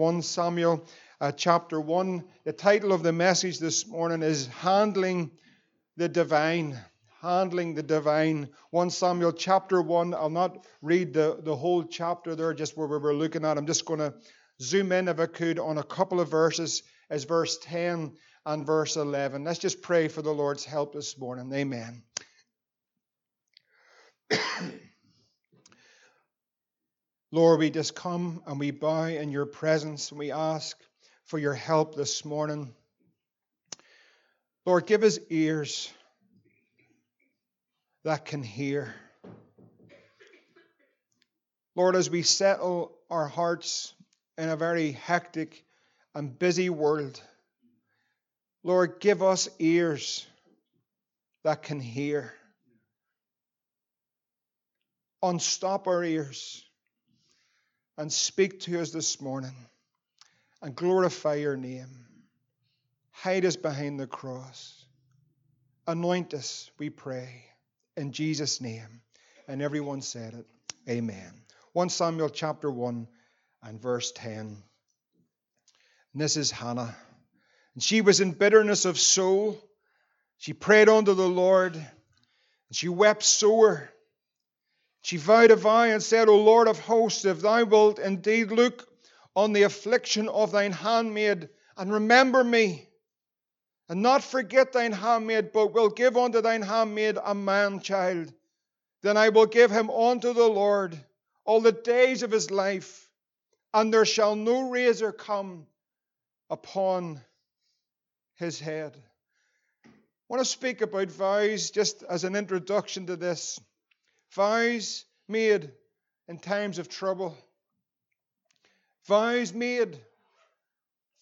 1 Samuel uh, chapter 1. The title of the message this morning is Handling the Divine. Handling the Divine. 1 Samuel chapter 1. I'll not read the, the whole chapter there, just where we were looking at. I'm just going to zoom in, if I could, on a couple of verses as verse 10 and verse 11. Let's just pray for the Lord's help this morning. Amen. Lord, we just come and we bow in your presence and we ask for your help this morning. Lord, give us ears that can hear. Lord, as we settle our hearts in a very hectic and busy world, Lord, give us ears that can hear. Unstop our ears and speak to us this morning and glorify your name. Hide us behind the cross. Anoint us, we pray, in Jesus' name. And everyone said it. Amen. 1 Samuel chapter 1 and verse 10. And this is Hannah. And she was in bitterness of soul. She prayed unto the Lord, and she wept sore. She vowed a vow and said, O Lord of hosts, if thou wilt indeed look on the affliction of thine handmaid and remember me, and not forget thine handmaid, but will give unto thine handmaid a man child, then I will give him unto the Lord all the days of his life, and there shall no razor come upon his head. I want to speak about vows just as an introduction to this vows made in times of trouble, vows made,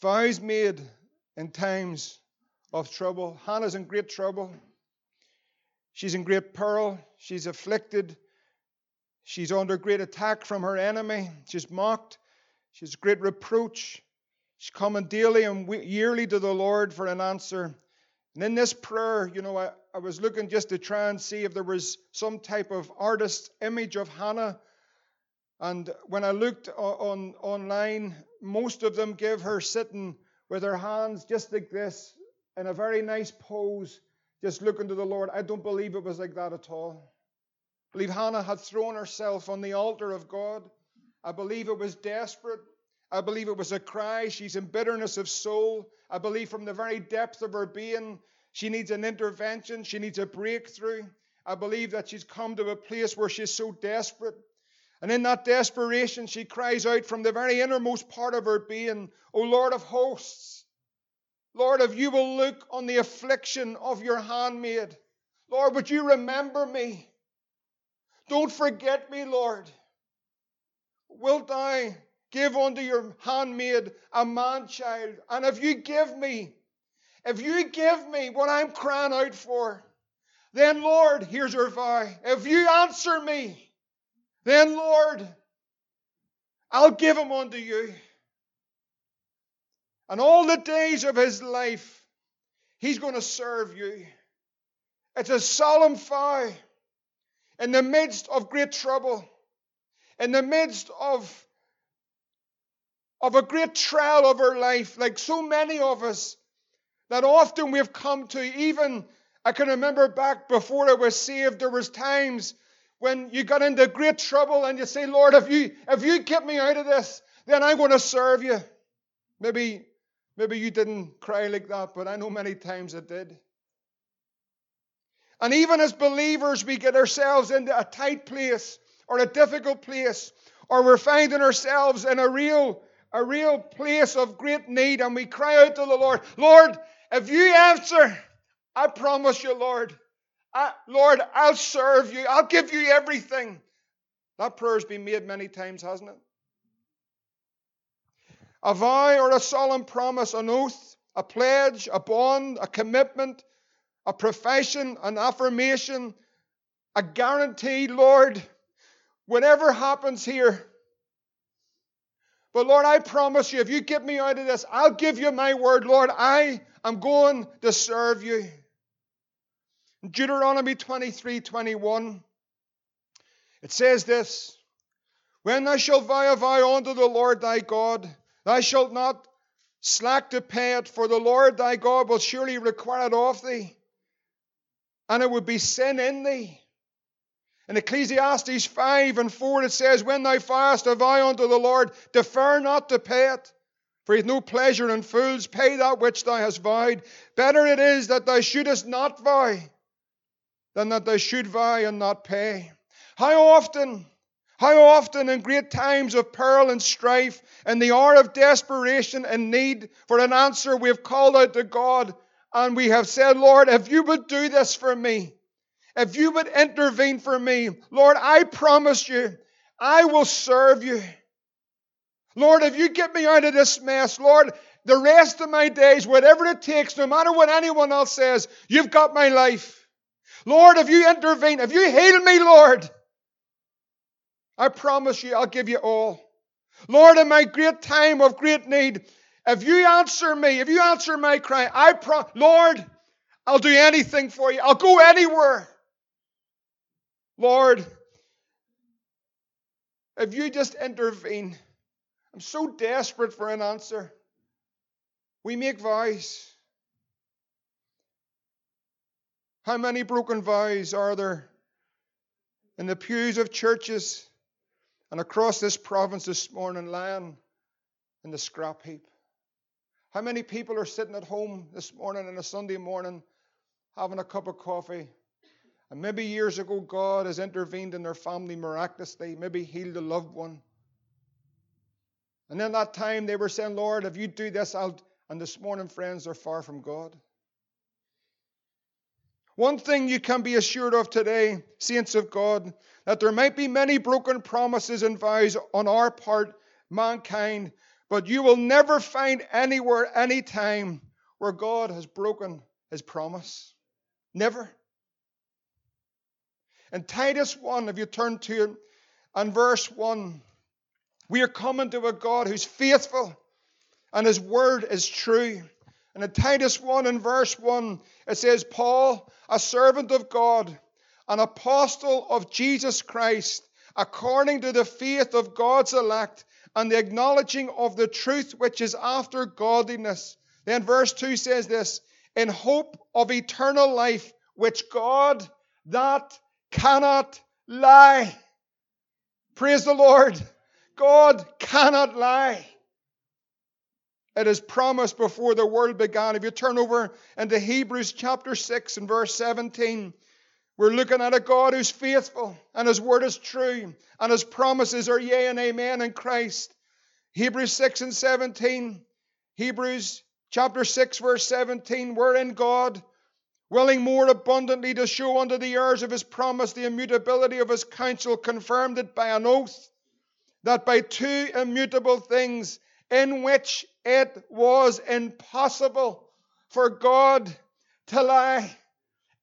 vows made in times of trouble. Hannah's in great trouble. She's in great peril. She's afflicted. She's under great attack from her enemy. She's mocked. She's great reproach. She's coming daily and yearly to the Lord for an answer. And in this prayer, you know, I, I was looking just to try and see if there was some type of artist image of Hannah. And when I looked on, online, most of them give her sitting with her hands just like this in a very nice pose, just looking to the Lord. I don't believe it was like that at all. I believe Hannah had thrown herself on the altar of God. I believe it was desperate. I believe it was a cry. She's in bitterness of soul. I believe from the very depth of her being, she needs an intervention. She needs a breakthrough. I believe that she's come to a place where she's so desperate. And in that desperation, she cries out from the very innermost part of her being, O Lord of hosts, Lord, if you will look on the affliction of your handmaid, Lord, would you remember me? Don't forget me, Lord. Wilt thou give unto your handmaid a man child? And if you give me if you give me what I'm crying out for, then Lord, here's our vow. If you answer me, then Lord, I'll give him unto you. And all the days of his life, he's going to serve you. It's a solemn vow in the midst of great trouble, in the midst of, of a great trial of our life, like so many of us that often we've come to even I can remember back before I was saved, there was times when you got into great trouble and you say, Lord, if you if you get me out of this, then I'm going to serve you. Maybe maybe you didn't cry like that, but I know many times I did. And even as believers, we get ourselves into a tight place or a difficult place, or we're finding ourselves in a real a real place of great need, and we cry out to the Lord, Lord, if you answer, I promise you, Lord, I, Lord, I'll serve you. I'll give you everything. That prayer's been made many times, hasn't it? A vow or a solemn promise, an oath, a pledge, a bond, a commitment, a profession, an affirmation, a guarantee, Lord, whatever happens here. But Lord, I promise you, if you get me out of this, I'll give you my word, Lord. I I'm going to serve you. Deuteronomy 23 21, it says this When thou shalt vow a vow unto the Lord thy God, Thou shalt not slack to pay it, for the Lord thy God will surely require it of thee, and it would be sin in thee. In Ecclesiastes 5 and 4 it says, When thou fast a unto the Lord, defer not to pay it. For he hath no pleasure in fools. Pay that which thou hast vowed. Better it is that thou shouldest not vow than that thou should vow and not pay. How often, how often in great times of peril and strife, in the hour of desperation and need for an answer, we have called out to God and we have said, Lord, if you would do this for me, if you would intervene for me, Lord, I promise you, I will serve you. Lord, if you get me out of this mess, Lord, the rest of my days, whatever it takes, no matter what anyone else says, you've got my life. Lord, if you intervene, if you heal me, Lord, I promise you I'll give you all. Lord, in my great time of great need, if you answer me, if you answer my cry, I pro- Lord, I'll do anything for you. I'll go anywhere. Lord, if you just intervene, I'm so desperate for an answer. We make vows. How many broken vows are there in the pews of churches and across this province this morning lying in the scrap heap? How many people are sitting at home this morning on a Sunday morning having a cup of coffee? And maybe years ago, God has intervened in their family miraculously, maybe healed a loved one. And in that time, they were saying, Lord, if you do this, I'll. And this morning, friends, they're far from God. One thing you can be assured of today, saints of God, that there might be many broken promises and vows on our part, mankind, but you will never find anywhere, any time, where God has broken his promise. Never. In Titus 1, if you turn to it, and verse 1, we are coming to a God who's faithful and his word is true. And in Titus 1 and verse 1, it says, Paul, a servant of God, an apostle of Jesus Christ, according to the faith of God's elect and the acknowledging of the truth which is after godliness. Then verse 2 says this in hope of eternal life, which God that cannot lie. Praise the Lord. God cannot lie. It is promised before the world began. If you turn over into Hebrews chapter 6 and verse 17, we're looking at a God who's faithful and his word is true and his promises are yea and amen in Christ. Hebrews 6 and 17. Hebrews chapter 6 verse 17. Wherein God, willing more abundantly to show unto the heirs of his promise the immutability of his counsel, confirmed it by an oath that by two immutable things in which it was impossible for God to lie.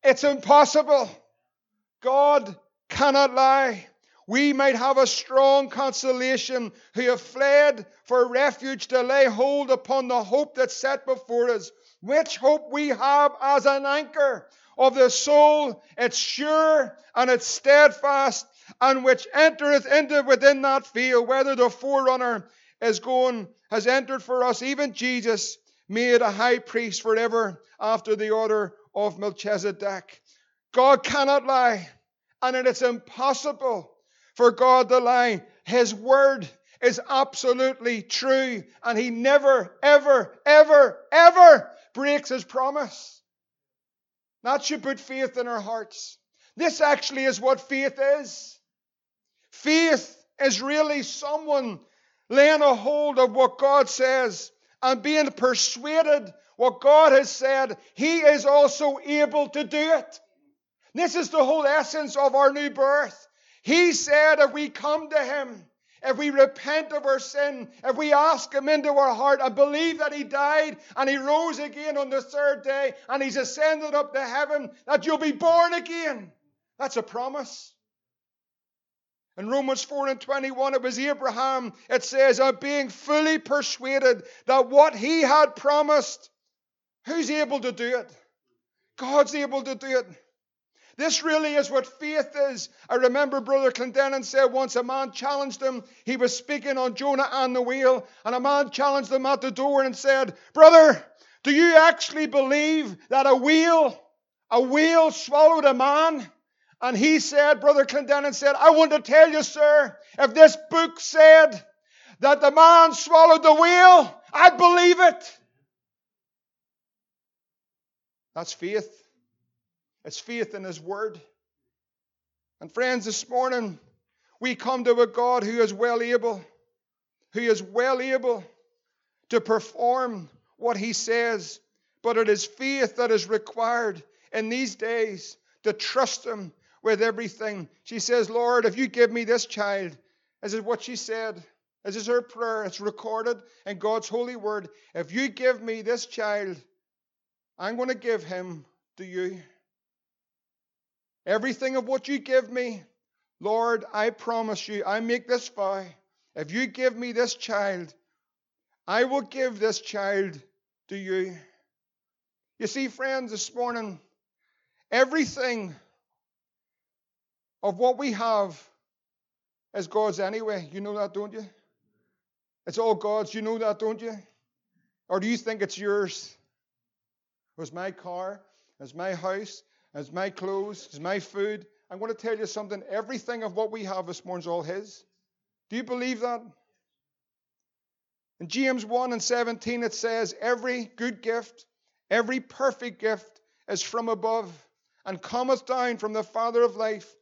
It's impossible. God cannot lie. We might have a strong consolation who have fled for refuge to lay hold upon the hope that's set before us, which hope we have as an anchor of the soul. It's sure and it's steadfast, and which entereth into within that field, whether the forerunner is going, has entered for us, even Jesus, made a high priest forever after the order of Melchizedek. God cannot lie, and it is impossible for God to lie. His word is absolutely true, and He never, ever, ever, ever breaks His promise. That should put faith in our hearts. This actually is what faith is. Faith is really someone laying a hold of what God says and being persuaded what God has said, He is also able to do it. This is the whole essence of our new birth. He said, if we come to Him, if we repent of our sin, if we ask Him into our heart and believe that He died and He rose again on the third day and He's ascended up to heaven, that you'll be born again. That's a promise. In Romans 4 and 21, it was Abraham, it says, of being fully persuaded that what he had promised, who's able to do it? God's able to do it. This really is what faith is. I remember Brother Clendenin said once a man challenged him. He was speaking on Jonah and the wheel, and a man challenged him at the door and said, Brother, do you actually believe that a wheel, a wheel swallowed a man? And he said, Brother Clendenin said, I want to tell you, sir, if this book said that the man swallowed the wheel, I'd believe it. That's faith. It's faith in His Word. And friends, this morning we come to a God who is well able, who is well able to perform what He says. But it is faith that is required in these days to trust Him with everything. She says, Lord, if you give me this child, this is what she said. This is her prayer. It's recorded in God's holy word. If you give me this child, I'm going to give him to you. Everything of what you give me, Lord, I promise you, I make this vow. If you give me this child, I will give this child to you. You see, friends, this morning, everything of what we have is God's anyway. You know that, don't you? It's all God's. You know that, don't you? Or do you think it's yours? It was my car, it was my house, it's my clothes, it's my food. I'm going to tell you something. Everything of what we have this morning is all His. Do you believe that? In James 1 and 17, it says, Every good gift, every perfect gift is from above and cometh down from the Father of life,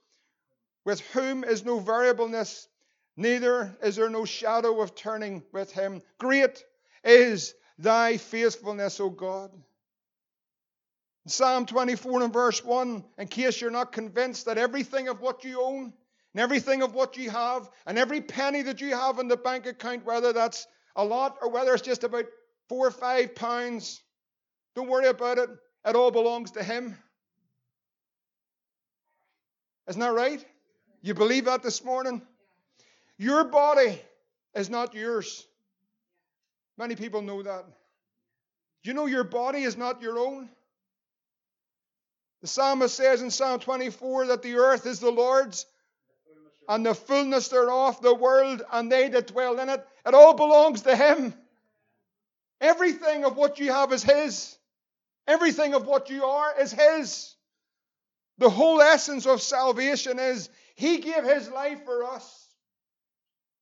with whom is no variableness, neither is there no shadow of turning with him. Great is thy faithfulness, O God. Psalm 24 and verse 1, in case you're not convinced that everything of what you own, and everything of what you have, and every penny that you have in the bank account, whether that's a lot or whether it's just about four or five pounds, don't worry about it. It all belongs to Him. Isn't that right? You believe that this morning? Your body is not yours. Many people know that. You know your body is not your own. The psalmist says in Psalm 24 that the earth is the Lord's and the fullness thereof, the world and they that dwell in it. It all belongs to Him. Everything of what you have is His. Everything of what you are is His. The whole essence of salvation is He gave His life for us.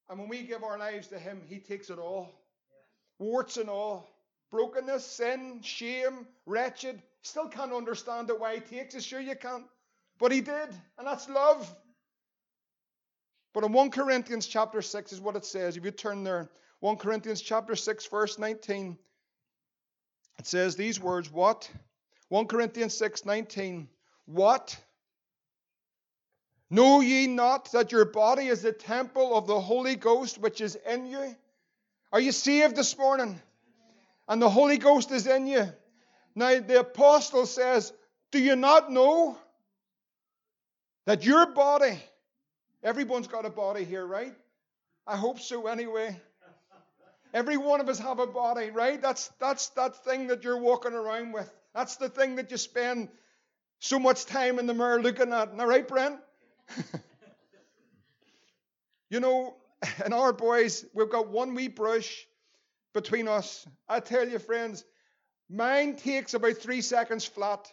And when we give our lives to Him, He takes it all warts and all brokenness, sin, shame, wretched, Still can't understand it why he takes it. Sure, you can't. But he did, and that's love. But in 1 Corinthians chapter 6 is what it says. If you turn there, 1 Corinthians chapter 6, verse 19, it says these words, What? 1 Corinthians 6, 19. What? Know ye not that your body is the temple of the Holy Ghost which is in you? Are you saved this morning? And the Holy Ghost is in you. Now, the apostle says, Do you not know that your body, everyone's got a body here, right? I hope so anyway. Every one of us have a body, right? That's that's that thing that you're walking around with. That's the thing that you spend so much time in the mirror looking at. Now, right, Brent? you know, in our boys, we've got one wee brush between us. I tell you, friends, Mine takes about three seconds flat.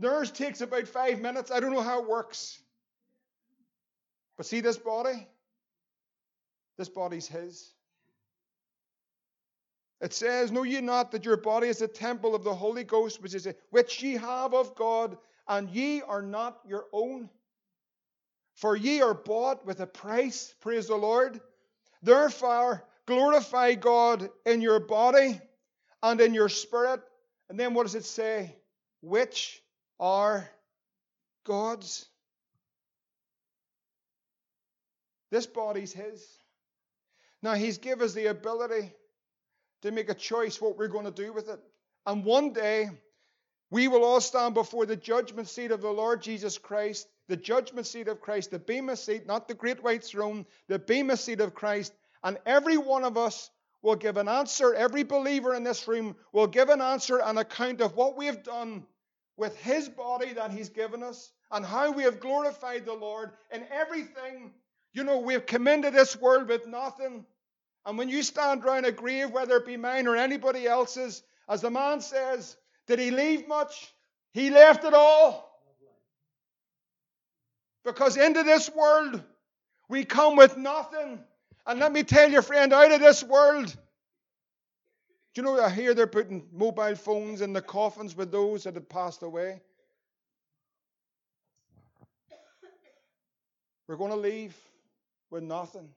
Theirs takes about five minutes. I don't know how it works. But see this body? This body's his. It says, Know ye not that your body is a temple of the Holy Ghost, which is a, which ye have of God, and ye are not your own? For ye are bought with a price, praise the Lord. Therefore, glorify God in your body and in your spirit. And then what does it say? Which are God's. This body's His. Now, He's given us the ability to make a choice what we're going to do with it. And one day, we will all stand before the judgment seat of the Lord Jesus Christ, the judgment seat of Christ, the Bema seat, not the great white throne, the Bema seat of Christ. And every one of us will give an answer. Every believer in this room will give an answer, an account of what we have done with his body that he's given us and how we have glorified the Lord in everything. You know, we've come into this world with nothing. And when you stand round a grave, whether it be mine or anybody else's, as the man says, did he leave much? He left it all. Because into this world, we come with nothing. And let me tell you, friend, out of this world, do you know, I hear they're putting mobile phones in the coffins with those that had passed away. We're going to leave with nothing.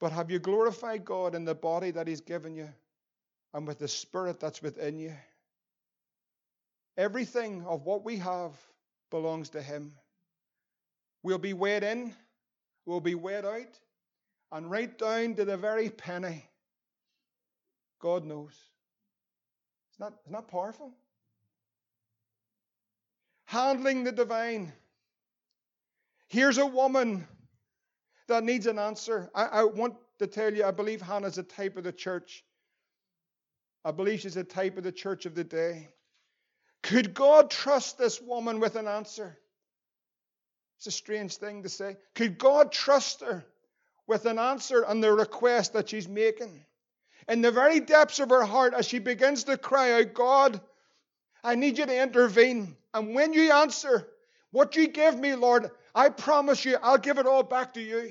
But have you glorified God in the body that He's given you and with the Spirit that's within you? Everything of what we have belongs to Him. We'll be weighed in, we'll be weighed out, and right down to the very penny. God knows. It's not, it's not powerful. Handling the divine. Here's a woman that needs an answer. I, I want to tell you, I believe Hannah's a type of the church. I believe she's a type of the church of the day. Could God trust this woman with an answer? It's a strange thing to say. Could God trust her with an answer on the request that she's making? In the very depths of her heart, as she begins to cry out, God, I need you to intervene. And when you answer, what you give me, Lord, I promise you, I'll give it all back to you.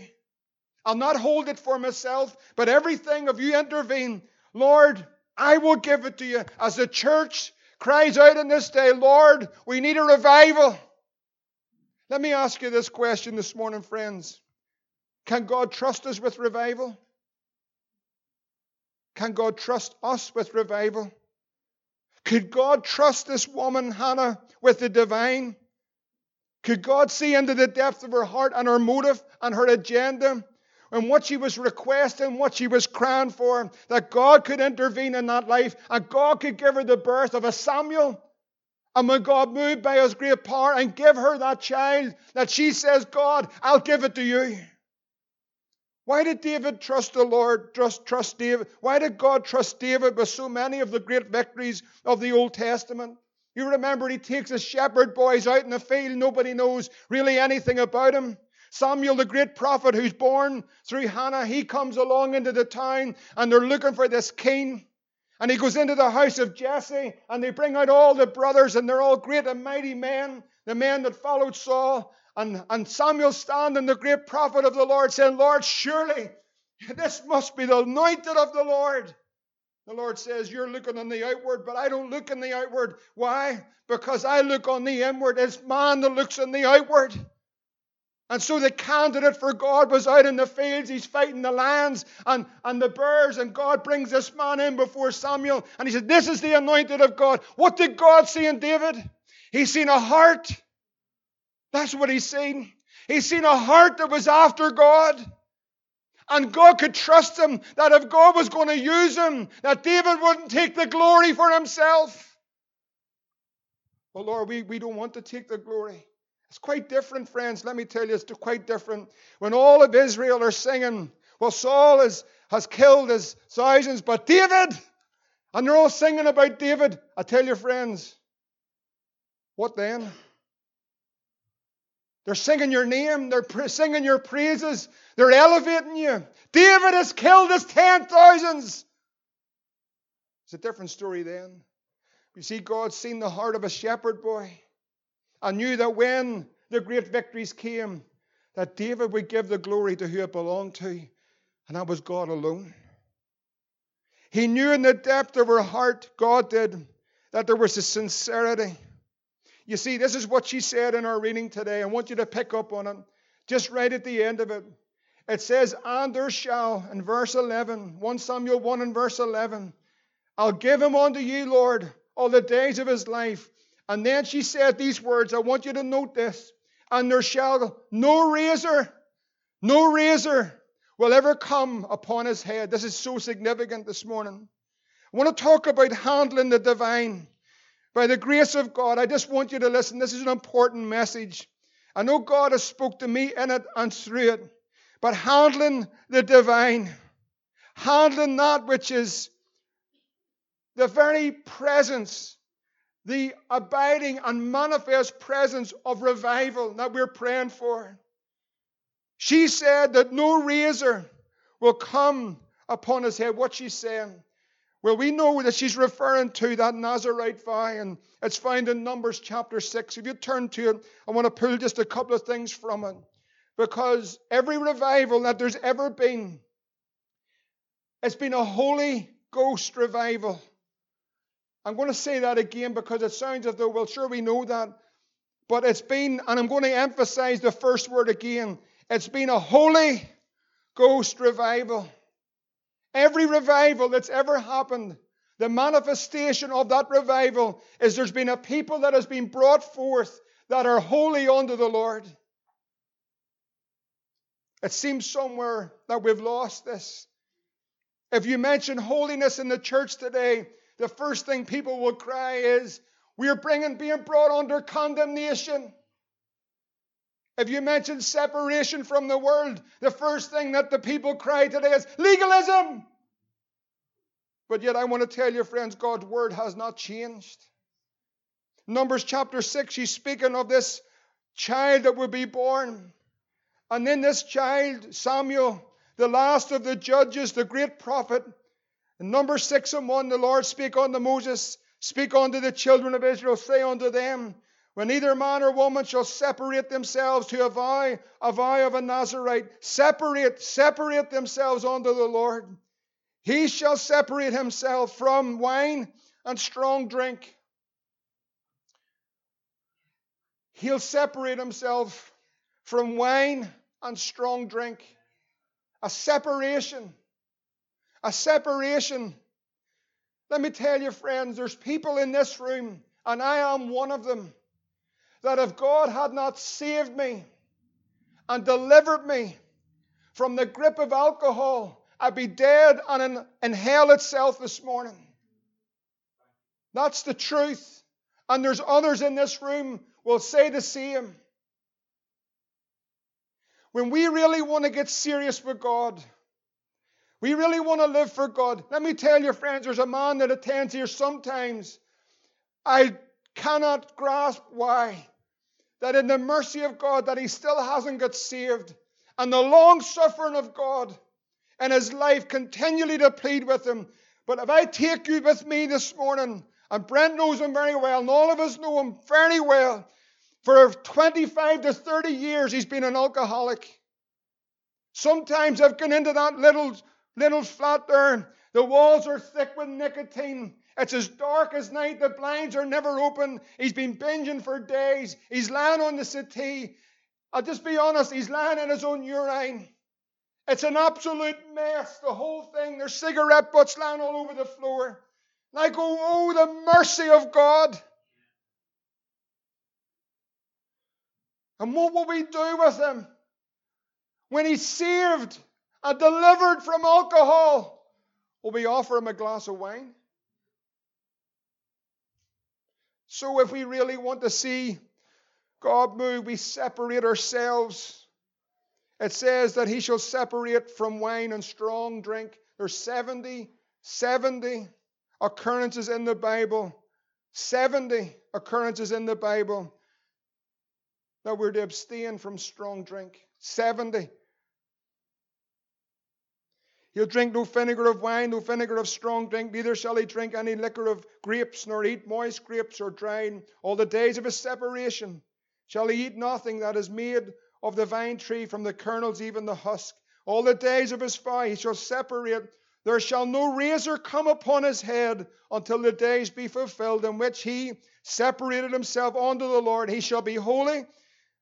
I'll not hold it for myself, but everything of you intervene, Lord, I will give it to you. As the church cries out in this day, Lord, we need a revival. Let me ask you this question this morning, friends. Can God trust us with revival? Can God trust us with revival? Could God trust this woman, Hannah, with the divine? Could God see into the depth of her heart and her motive and her agenda and what she was requesting, what she was crying for, that God could intervene in that life and God could give her the birth of a Samuel? And when God moved by his great power and give her that child, that she says, God, I'll give it to you. Why did David trust the Lord, trust, trust David? Why did God trust David with so many of the great victories of the Old Testament? You remember he takes his shepherd boys out in the field. Nobody knows really anything about him. Samuel, the great prophet who's born through Hannah, he comes along into the town and they're looking for this king. And he goes into the house of Jesse and they bring out all the brothers and they're all great and mighty men, the men that followed Saul. And, and Samuel standing, the great prophet of the Lord, saying, Lord, surely this must be the anointed of the Lord. The Lord says, You're looking on the outward, but I don't look on the outward. Why? Because I look on the inward. It's man that looks on the outward. And so the candidate for God was out in the fields. He's fighting the lions and, and the bears. And God brings this man in before Samuel. And he said, This is the anointed of God. What did God see in David? He's seen a heart. That's what he's seen. He's seen a heart that was after God. And God could trust him that if God was going to use him, that David wouldn't take the glory for himself. Well, Lord, we, we don't want to take the glory. It's quite different, friends. Let me tell you, it's quite different. When all of Israel are singing, well, Saul is, has killed his thousands, but David, and they're all singing about David. I tell you, friends, what then? They're singing your name. They're singing your praises. They're elevating you. David has killed his ten thousands. It's a different story then. You see, God's seen the heart of a shepherd boy and knew that when the great victories came, that David would give the glory to who it belonged to, and that was God alone. He knew in the depth of her heart, God did, that there was a sincerity you see, this is what she said in our reading today. I want you to pick up on it. Just right at the end of it. It says, And there shall, in verse 11, 1 Samuel 1 and verse 11, I'll give him unto you, Lord, all the days of his life. And then she said these words. I want you to note this. And there shall no razor, no razor will ever come upon his head. This is so significant this morning. I want to talk about handling the divine. By the grace of God, I just want you to listen. This is an important message. I know God has spoke to me in it and through it, but handling the divine, handling that which is the very presence, the abiding and manifest presence of revival that we're praying for. She said that no razor will come upon his head. What she's saying? Well, we know that she's referring to that Nazarite vow, and it's found in Numbers chapter 6. If you turn to it, I want to pull just a couple of things from it. Because every revival that there's ever been, it's been a Holy Ghost revival. I'm going to say that again because it sounds as though, well, sure, we know that. But it's been, and I'm going to emphasize the first word again, it's been a Holy Ghost revival. Every revival that's ever happened, the manifestation of that revival is there's been a people that has been brought forth that are holy unto the Lord. It seems somewhere that we've lost this. If you mention holiness in the church today, the first thing people will cry is, We're bringing being brought under condemnation. If you mention separation from the world, the first thing that the people cry today is legalism. But yet, I want to tell you, friends, God's word has not changed. Numbers chapter 6, he's speaking of this child that will be born. And then this child, Samuel, the last of the judges, the great prophet, in Numbers 6 and 1, the Lord speak unto Moses, Speak unto the children of Israel, say unto them, when either man or woman shall separate themselves to a vow, a vow of a Nazarite, separate, separate themselves unto the Lord. He shall separate himself from wine and strong drink. He'll separate himself from wine and strong drink. A separation. A separation. Let me tell you, friends, there's people in this room, and I am one of them that if God had not saved me and delivered me from the grip of alcohol, I'd be dead and in, hell itself this morning. That's the truth. And there's others in this room will say the same. When we really want to get serious with God, we really want to live for God. Let me tell you, friends, there's a man that attends here sometimes. I cannot grasp why. That in the mercy of God, that he still hasn't got saved. And the long suffering of God in his life continually to plead with him. But if I take you with me this morning, and Brent knows him very well, and all of us know him very well, for 25 to 30 years he's been an alcoholic. Sometimes I've gone into that little, little flat there. The walls are thick with nicotine. It's as dark as night. The blinds are never open. He's been binging for days. He's lying on the settee. I'll just be honest, he's lying in his own urine. It's an absolute mess, the whole thing. There's cigarette butts lying all over the floor. I go, oh, the mercy of God. And what will we do with him? When he's saved and delivered from alcohol, will we offer him a glass of wine? So, if we really want to see God move, we separate ourselves. It says that he shall separate from wine and strong drink. There's 70, 70 occurrences in the Bible, 70 occurrences in the Bible that we're to abstain from strong drink. 70. He'll drink no vinegar of wine, no vinegar of strong drink, neither shall he drink any liquor of grapes, nor eat moist grapes or dried. All the days of his separation shall he eat nothing that is made of the vine tree from the kernels, even the husk. All the days of his vow he shall separate. There shall no razor come upon his head until the days be fulfilled in which he separated himself unto the Lord. He shall be holy,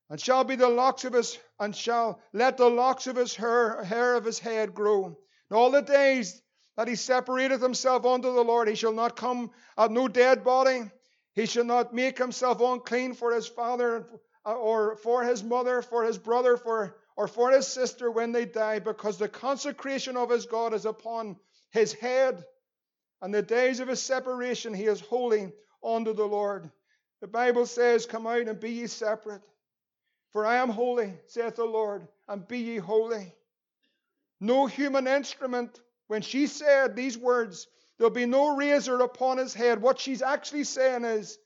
and shall be the locks of his, and shall let the locks of his hair, hair of his head grow. And all the days that he separateth himself unto the Lord, he shall not come at no dead body. He shall not make himself unclean for his father or for his mother, for his brother, for or for his sister when they die, because the consecration of his God is upon his head. And the days of his separation he is holy unto the Lord. The Bible says, Come out and be ye separate. For I am holy, saith the Lord, and be ye holy. No human instrument. When she said these words, there'll be no razor upon his head, what she's actually saying is,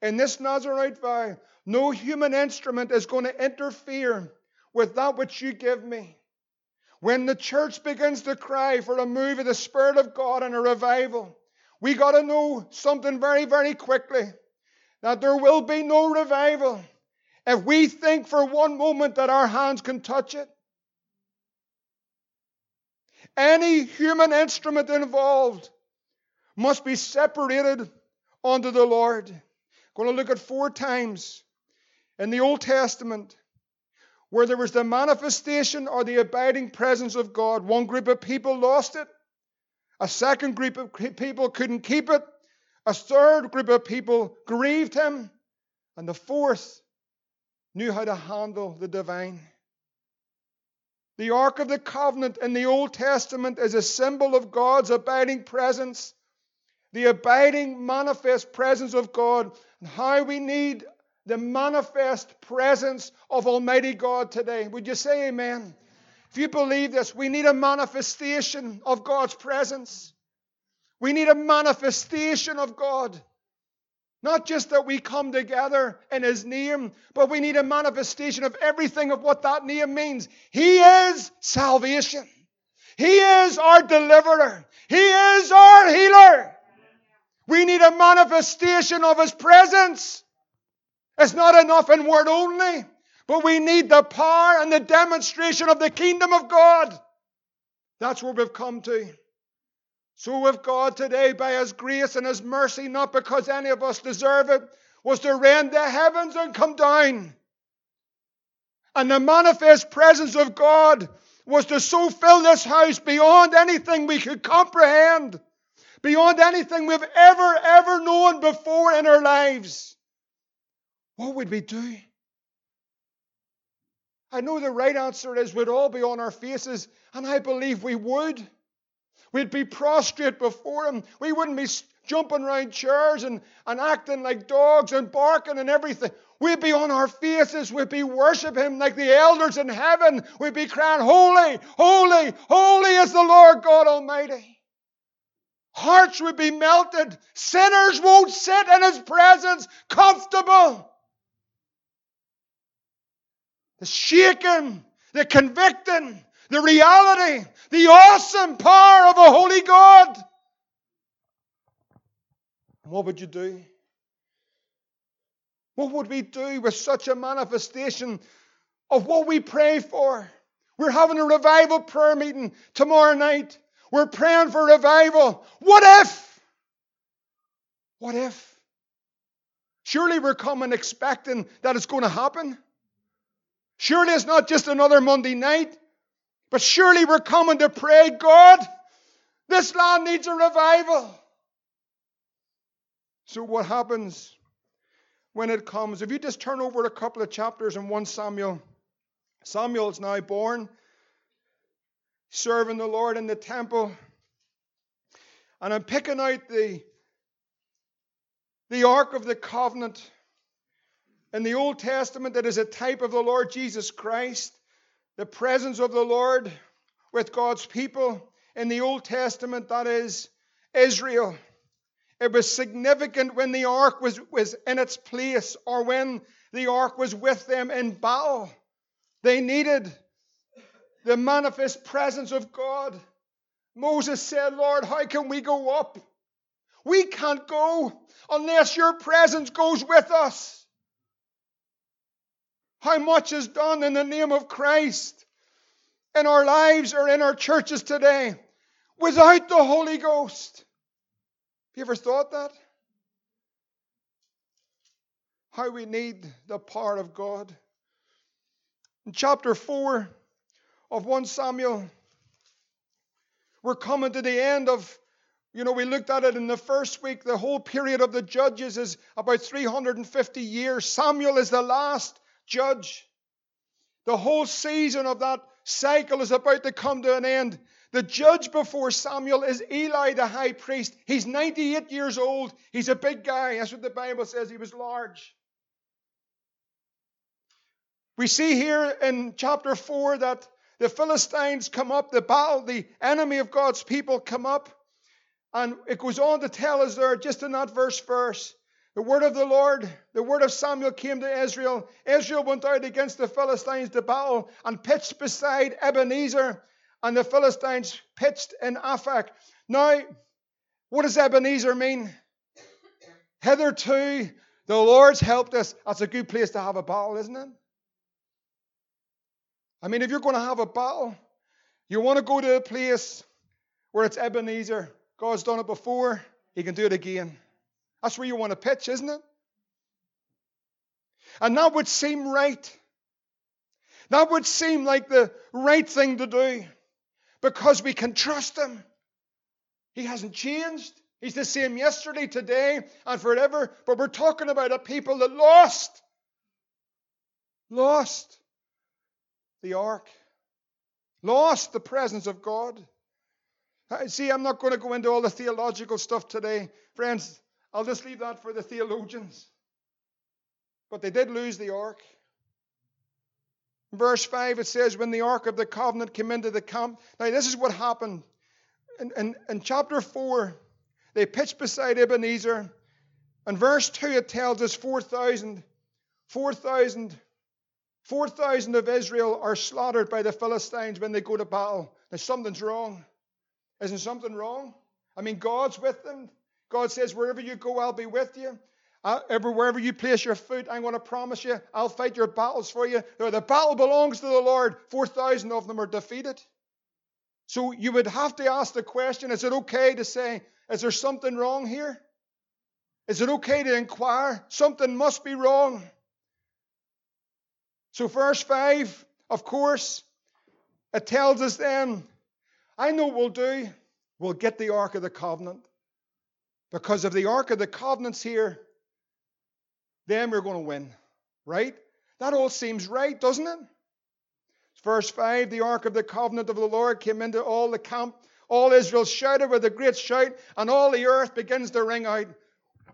in this Nazarite vow, no human instrument is going to interfere with that which you give me. When the church begins to cry for a move of the Spirit of God and a revival, we got to know something very, very quickly that there will be no revival if we think for one moment that our hands can touch it. Any human instrument involved must be separated unto the Lord. I'm going to look at four times in the Old Testament where there was the manifestation or the abiding presence of God. One group of people lost it, a second group of people couldn't keep it, a third group of people grieved him, and the fourth knew how to handle the divine. The Ark of the Covenant in the Old Testament is a symbol of God's abiding presence, the abiding manifest presence of God, and how we need the manifest presence of Almighty God today. Would you say amen? If you believe this, we need a manifestation of God's presence. We need a manifestation of God. Not just that we come together in His name, but we need a manifestation of everything of what that name means. He is salvation. He is our deliverer. He is our healer. We need a manifestation of His presence. It's not enough in word only, but we need the power and the demonstration of the kingdom of God. That's where we've come to. So, with God today, by His grace and His mercy, not because any of us deserve it, was to rend the heavens and come down. And the manifest presence of God was to so fill this house beyond anything we could comprehend, beyond anything we've ever, ever known before in our lives. What would we do? I know the right answer is we'd all be on our faces, and I believe we would. We'd be prostrate before Him. We wouldn't be jumping around chairs and, and acting like dogs and barking and everything. We'd be on our faces. We'd be worshiping Him like the elders in heaven. We'd be crying, Holy, holy, holy is the Lord God Almighty. Hearts would be melted. Sinners won't sit in His presence comfortable. The shaking, the convicting, the reality, the awesome power of a holy God. what would you do? What would we do with such a manifestation of what we pray for? We're having a revival prayer meeting tomorrow night. We're praying for revival. What if? What if? Surely we're coming expecting that it's going to happen. Surely it's not just another Monday night. But surely we're coming to pray, God, this land needs a revival. So, what happens when it comes? If you just turn over a couple of chapters in 1 Samuel, Samuel is now born, serving the Lord in the temple. And I'm picking out the, the Ark of the Covenant in the Old Testament that is a type of the Lord Jesus Christ the presence of the Lord with God's people in the Old Testament, that is Israel. It was significant when the ark was, was in its place or when the ark was with them in battle. They needed the manifest presence of God. Moses said, Lord, how can we go up? We can't go unless your presence goes with us. How much is done in the name of Christ in our lives or in our churches today without the Holy Ghost? Have you ever thought that? How we need the power of God. In chapter 4 of 1 Samuel, we're coming to the end of you know, we looked at it in the first week. The whole period of the judges is about 350 years. Samuel is the last judge. The whole season of that cycle is about to come to an end. The judge before Samuel is Eli the high priest. He's 98 years old. He's a big guy. That's what the Bible says. He was large. We see here in chapter 4 that the Philistines come up, the battle, the enemy of God's people come up. And it goes on to tell us there, just in that verse verse, The word of the Lord, the word of Samuel came to Israel. Israel went out against the Philistines to battle and pitched beside Ebenezer, and the Philistines pitched in Aphek. Now, what does Ebenezer mean? Hitherto, the Lord's helped us. That's a good place to have a battle, isn't it? I mean, if you're going to have a battle, you want to go to a place where it's Ebenezer. God's done it before, He can do it again. That's where you want to pitch, isn't it? And that would seem right. That would seem like the right thing to do because we can trust Him. He hasn't changed. He's the same yesterday, today, and forever. But we're talking about a people that lost. Lost the ark. Lost the presence of God. Uh, see, I'm not going to go into all the theological stuff today. Friends, I'll just leave that for the theologians. But they did lose the ark. Verse 5, it says, When the ark of the covenant came into the camp. Now, this is what happened. In, in, in chapter 4, they pitched beside Ebenezer. And verse 2, it tells us 4,000, 4,000, 4,000 of Israel are slaughtered by the Philistines when they go to battle. Now, something's wrong. Isn't something wrong? I mean, God's with them. God says, wherever you go, I'll be with you. Uh, wherever you place your foot, I'm going to promise you, I'll fight your battles for you. The battle belongs to the Lord. 4,000 of them are defeated. So you would have to ask the question is it okay to say, is there something wrong here? Is it okay to inquire? Something must be wrong. So, verse 5, of course, it tells us then, I know what we'll do. We'll get the Ark of the Covenant. Because of the Ark of the Covenant's here, then we're going to win. Right? That all seems right, doesn't it? Verse 5 The Ark of the Covenant of the Lord came into all the camp. All Israel shouted with a great shout, and all the earth begins to ring out.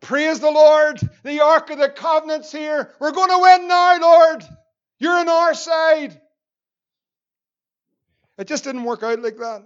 Praise the Lord! The Ark of the Covenant's here. We're going to win now, Lord. You're on our side. It just didn't work out like that.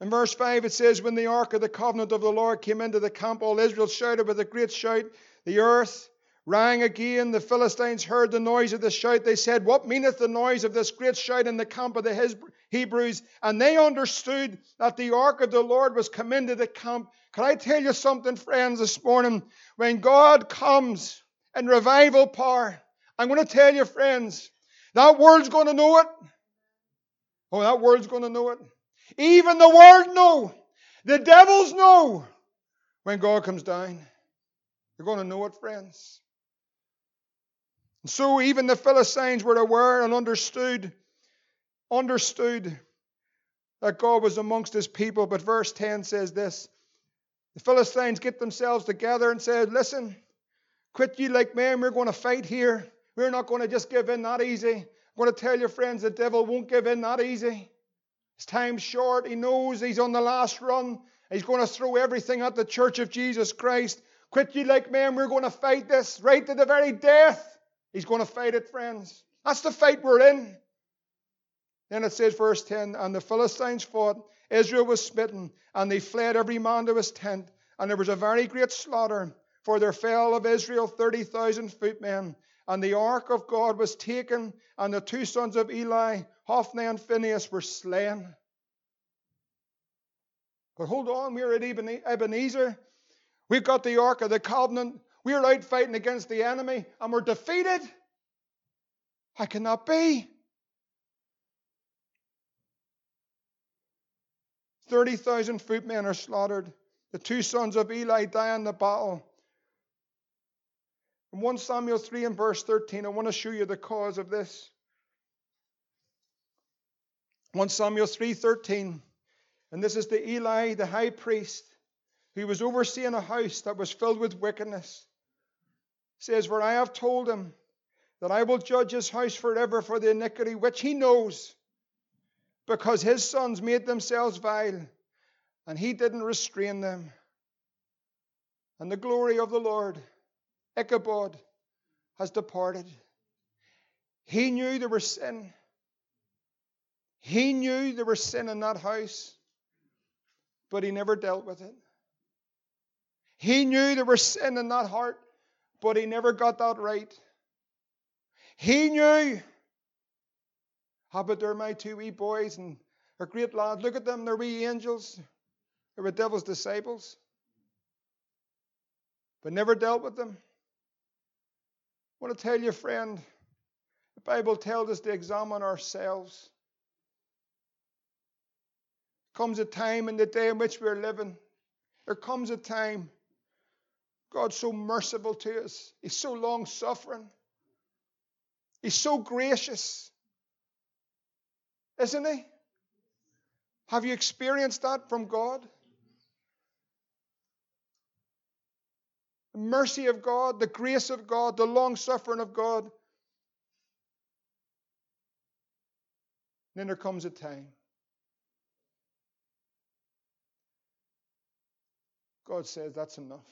In verse 5, it says, When the ark of the covenant of the Lord came into the camp, all Israel shouted with a great shout. The earth rang again. The Philistines heard the noise of the shout. They said, What meaneth the noise of this great shout in the camp of the Hebrews? And they understood that the ark of the Lord was come into the camp. Can I tell you something, friends, this morning? When God comes in revival power, I'm going to tell you, friends, that world's going to know it. Oh, that world's going to know it. Even the world know. The devils know when God comes down. You're going to know it, friends. And so even the Philistines were aware and understood, understood that God was amongst his people. But verse 10 says this the Philistines get themselves together and said, Listen, quit you like men, we're going to fight here. We're not going to just give in that easy. I'm going to tell your friends the devil won't give in that easy. His time's short. He knows he's on the last run. He's going to throw everything at the church of Jesus Christ. Quit you like men, we're going to fight this right to the very death. He's going to fight it, friends. That's the fight we're in. Then it says, verse 10 And the Philistines fought, Israel was smitten, and they fled every man to his tent. And there was a very great slaughter, for there fell of Israel 30,000 footmen. And the ark of God was taken, and the two sons of Eli, Hophni and Phinehas, were slain. But hold on, we're at Ebenezer. We've got the ark of the covenant. We're out fighting against the enemy and we're defeated. I cannot be? 30,000 footmen are slaughtered. The two sons of Eli die in the battle. In 1 Samuel 3 and verse 13, I want to show you the cause of this. 1 Samuel 3:13, and this is the Eli, the high priest, who was overseeing a house that was filled with wickedness says, For I have told him that I will judge his house forever for the iniquity which he knows, because his sons made themselves vile, and he didn't restrain them. And the glory of the Lord, Ichabod, has departed. He knew there was sin. He knew there was sin in that house, but he never dealt with it. He knew there was sin in that heart, but he never got that right. He knew. How about they're my two wee boys and they're great lads? Look at them, they're wee angels. They were devil's disciples. But never dealt with them. I want to tell you, friend, the Bible tells us to examine ourselves. Comes a time in the day in which we're living. There comes a time. God's so merciful to us. He's so long suffering. He's so gracious. Isn't he? Have you experienced that from God? The mercy of God, the grace of God, the long suffering of God. And then there comes a time. God says that's enough.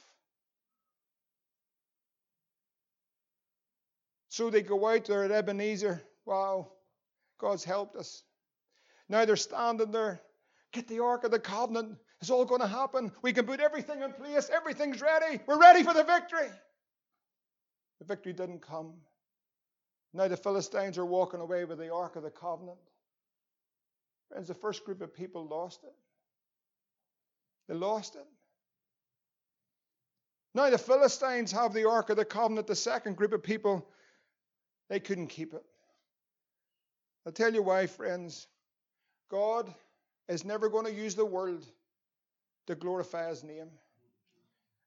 So they go out there at Ebenezer. Wow, God's helped us. Now they're standing there. Get the Ark of the Covenant. It's all going to happen. We can put everything in place. Everything's ready. We're ready for the victory. The victory didn't come. Now the Philistines are walking away with the Ark of the Covenant. Friends, the first group of people lost it. They lost it. Now the Philistines have the Ark of the Covenant. The second group of people, they couldn't keep it. I'll tell you why, friends. God is never going to use the world to glorify his name.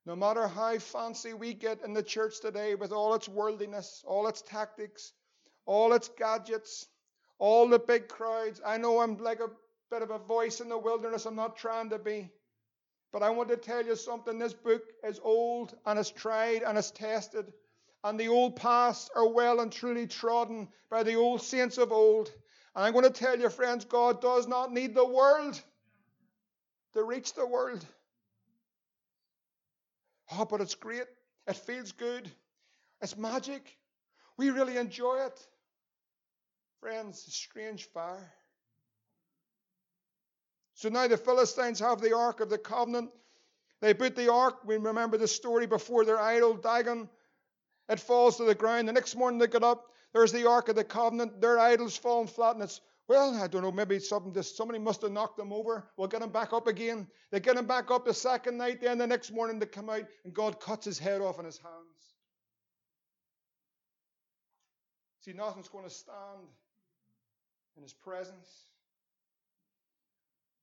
No matter how fancy we get in the church today with all its worldliness, all its tactics, all its gadgets, all the big crowds, I know I'm like a bit of a voice in the wilderness. I'm not trying to be. But I want to tell you something. This book is old and it's tried and it's tested. And the old paths are well and truly trodden by the old saints of old. And I'm going to tell you, friends, God does not need the world to reach the world. Oh, but it's great. It feels good. It's magic. We really enjoy it. Friends, strange fire. So now the Philistines have the Ark of the Covenant. They put the Ark, we remember the story before their idol, Dagon. It falls to the ground. The next morning they get up, there's the Ark of the Covenant. Their idol's fallen flat, and it's, well, I don't know, maybe something, just, somebody must have knocked them over. We'll get them back up again. They get them back up the second night, then the next morning they come out, and God cuts his head off in his hands. See, nothing's going to stand in his presence.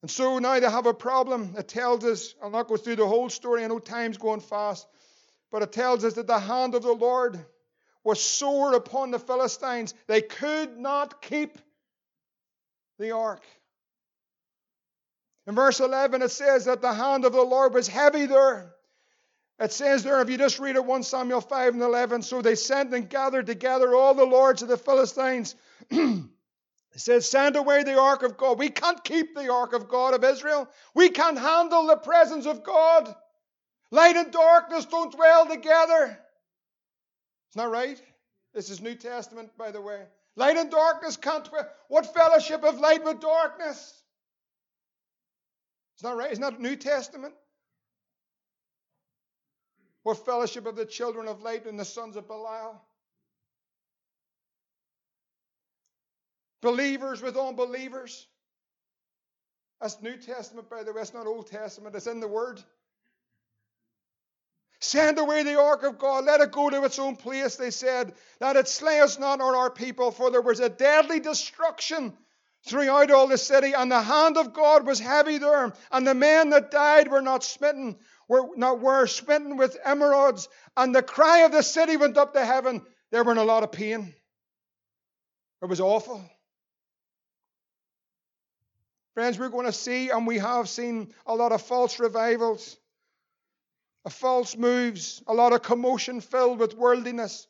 And so now they have a problem. It tells us, I'll not go through the whole story, I know time's going fast, but it tells us that the hand of the Lord was sore upon the Philistines. They could not keep the ark. In verse 11, it says that the hand of the Lord was heavy there. It says there, if you just read it, 1 Samuel 5 and 11, so they sent and gathered together all the lords of the Philistines He says, Send away the ark of God. We can't keep the ark of God of Israel. We can't handle the presence of God. Light and darkness don't dwell together. Isn't that right? This is New Testament, by the way. Light and darkness can't dwell. What fellowship of light with darkness? Isn't that right? Isn't that New Testament? What fellowship of the children of light and the sons of Belial? Believers with unbelievers. That's New Testament, by the way. It's not Old Testament. It's in the Word. Send away the ark of God. Let it go to its own place, they said, that it slay us not on our people, for there was a deadly destruction throughout all the city, and the hand of God was heavy there, and the men that died were not smitten, were not were smitten with emerods, and the cry of the city went up to heaven. They were in a lot of pain. It was awful. Friends, we're going to see, and we have seen, a lot of false revivals, false moves, a lot of commotion filled with worldliness.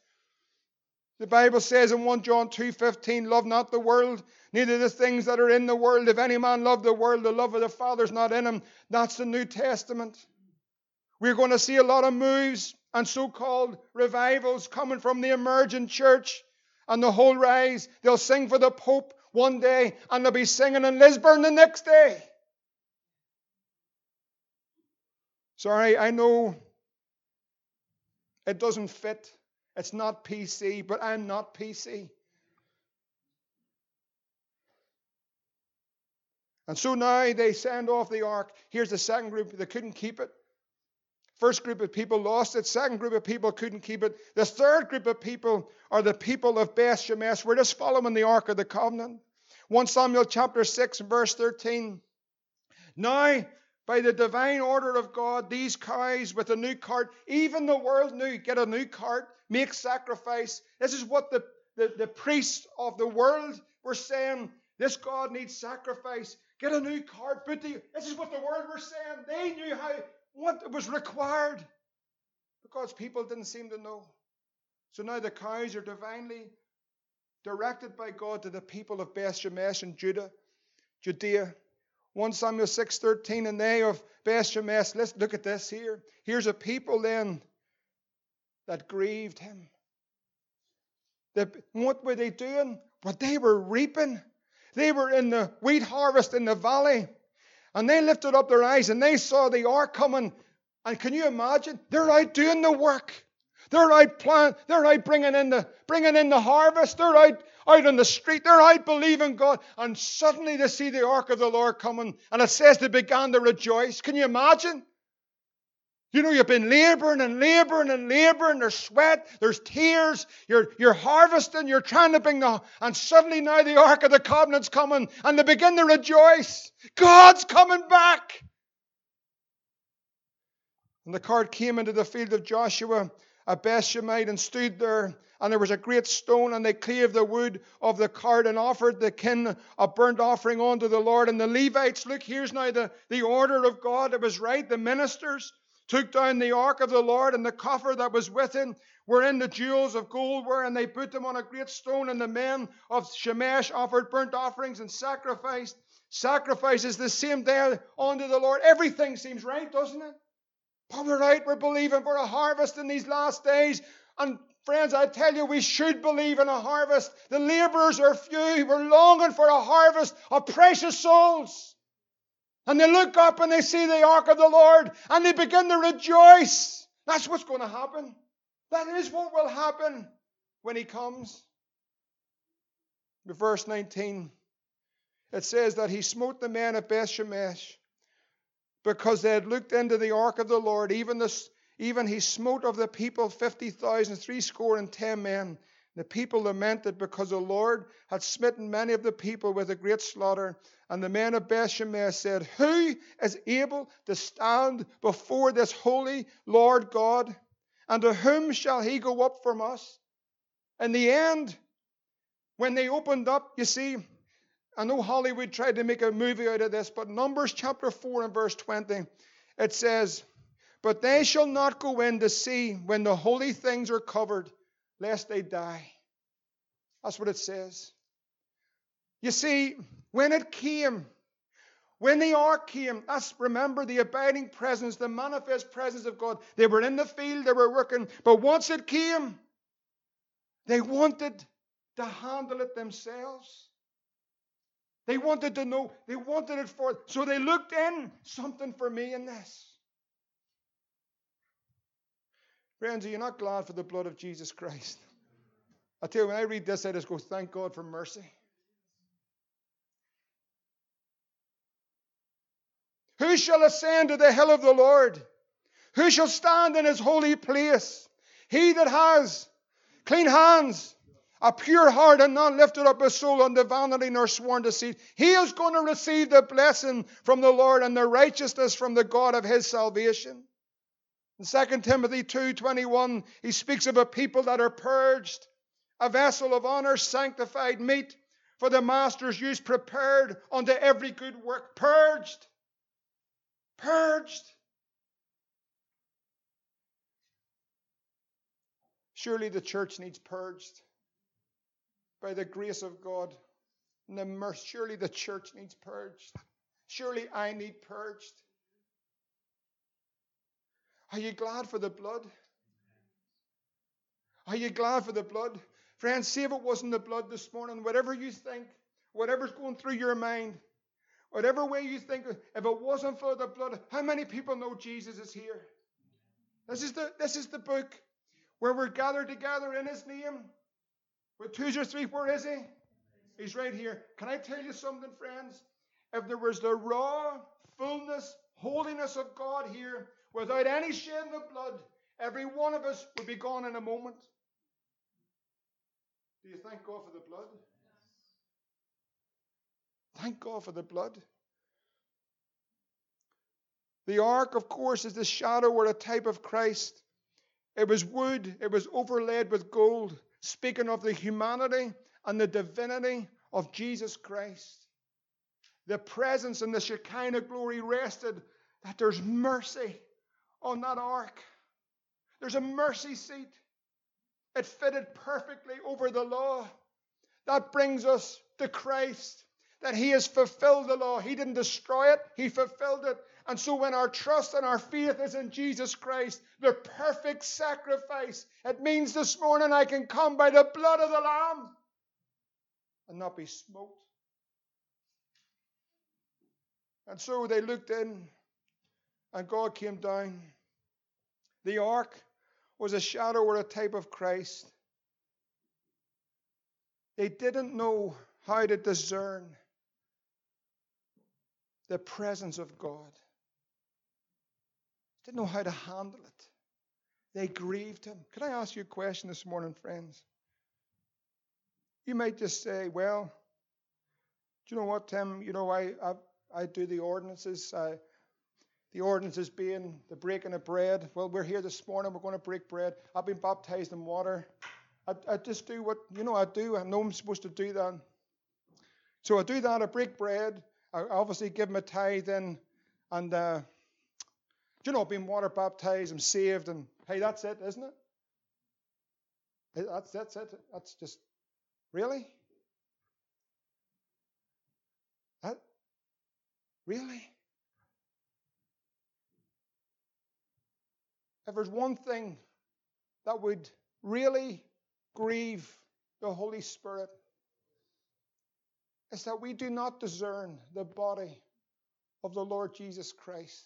The Bible says in 1 John 2:15, "Love not the world, neither the things that are in the world. If any man love the world, the love of the Father's not in him." That's the New Testament. We're going to see a lot of moves and so-called revivals coming from the emergent church and the whole rise. They'll sing for the Pope one day and they'll be singing in Lisburn the next day. Sorry, I know It doesn't fit. It's not PC, but I'm not PC. And so now they send off the ark. Here's the second group. They couldn't keep it. First group of people lost it. Second group of people couldn't keep it. The third group of people are the people of Beth Shemesh. We're just following the Ark of the Covenant. 1 Samuel chapter 6, verse 13. Now, by the divine order of God, these cows with a new cart, even the world knew, get a new cart, make sacrifice. This is what the, the, the priests of the world were saying. This God needs sacrifice. Get a new cart. But the, this is what the world were saying. They knew how what was required because people didn't seem to know. So now the cows are divinely directed by God to the people of Beth Shemesh and Judah, Judea. 1 Samuel 6:13, and they of Beth Shemesh. Let's look at this here. Here's a people then that grieved him. What were they doing? What they were reaping. They were in the wheat harvest in the valley. And they lifted up their eyes and they saw the ark coming. And can you imagine? They're out doing the work. They're out plant, they're out bringing in the bringing in the harvest. They're out out on the street. They're out believing God. And suddenly they see the ark of the Lord coming. And it says they began to rejoice. Can you imagine? You know, you've been laboring and laboring and laboring. There's sweat, there's tears. You're, you're harvesting, you're trying to bring the. And suddenly now the Ark of the Covenant's coming and they begin to rejoice. God's coming back. And the cart came into the field of Joshua, a Bethshemite, and stood there. And there was a great stone, and they cleaved the wood of the cart and offered the kin a burnt offering unto the Lord. And the Levites, look, here's now the, the order of God. It was right. The ministers took down the ark of the Lord and the coffer that was with him, wherein the jewels of gold were, and they put them on a great stone. And the men of Shemesh offered burnt offerings and sacrificed. Sacrifices the same day unto the Lord. Everything seems right, doesn't it? But we're right, we're believing for a harvest in these last days. And friends, I tell you, we should believe in a harvest. The laborers are few. We're longing for a harvest of precious souls. And they look up and they see the ark of the Lord and they begin to rejoice. That's what's going to happen. That is what will happen when he comes. Verse 19, it says that he smote the men of Bethshemesh because they had looked into the ark of the Lord. Even, even he smote of the people fifty thousand, three score and ten men. The people lamented because the Lord had smitten many of the people with a great slaughter. And the men of Bethshemesh said, Who is able to stand before this holy Lord God? And to whom shall he go up from us? In the end, when they opened up, you see, I know Hollywood tried to make a movie out of this, but Numbers chapter 4 and verse 20, it says, But they shall not go in to see when the holy things are covered lest they die. That's what it says. You see, when it came, when the ark came, us remember the abiding presence, the manifest presence of God. They were in the field, they were working, but once it came, they wanted to handle it themselves. They wanted to know, they wanted it for, so they looked in something for me in this. Friends, are you not glad for the blood of Jesus Christ? I tell you, when I read this, I just go, thank God for mercy. Who shall ascend to the hill of the Lord? Who shall stand in his holy place? He that has clean hands, a pure heart, and not lifted up his soul unto vanity nor sworn deceit. He is going to receive the blessing from the Lord and the righteousness from the God of his salvation. In 2 Timothy 2:21, he speaks of a people that are purged, a vessel of honor, sanctified meet for the master's use, prepared unto every good work. Purged. Purged. Surely the church needs purged by the grace of God and the mercy. Surely the church needs purged. Surely I need purged. Are you glad for the blood? Are you glad for the blood? Friends, see if it wasn't the blood this morning, whatever you think, whatever's going through your mind, whatever way you think, if it wasn't for the blood, how many people know Jesus is here? This is the, this is the book. where we're gathered together in his name. With twos or three, where is he? He's right here. Can I tell you something, friends? If there was the raw fullness, holiness of God here, without any shedding of blood, every one of us would be gone in a moment. Do you thank God for the blood? Thank God for the blood. The ark, of course, is the shadow or a type of Christ. It was wood, it was overlaid with gold, speaking of the humanity and the divinity of Jesus Christ. The presence and the Shekinah glory rested that there's mercy on that ark. There's a mercy seat. It fitted perfectly over the law. That brings us to Christ, that He has fulfilled the law. He didn't destroy it, He fulfilled it. And so, when our trust and our faith is in Jesus Christ, the perfect sacrifice, it means this morning I can come by the blood of the Lamb and not be smoked. And so they looked in, and God came down. The ark was a shadow or a type of Christ. They didn't know how to discern the presence of God, didn't know how to handle it. They grieved him. Can I ask you a question this morning, friends? You might just say, well, do you know what, Tim? You know, I, I, I do the ordinances. I, the ordinances being the breaking of bread. Well, we're here this morning. We're going to break bread. I've been baptized in water. I, I just do what, you know, I do. I know I'm supposed to do that. So I do that. I break bread. I obviously give a tithe in. And, uh, you know, I've water baptized. I'm saved. And hey, that's it, isn't it? That's, that's it. That's just Really? That, really? If there's one thing that would really grieve the Holy Spirit, it's that we do not discern the body of the Lord Jesus Christ.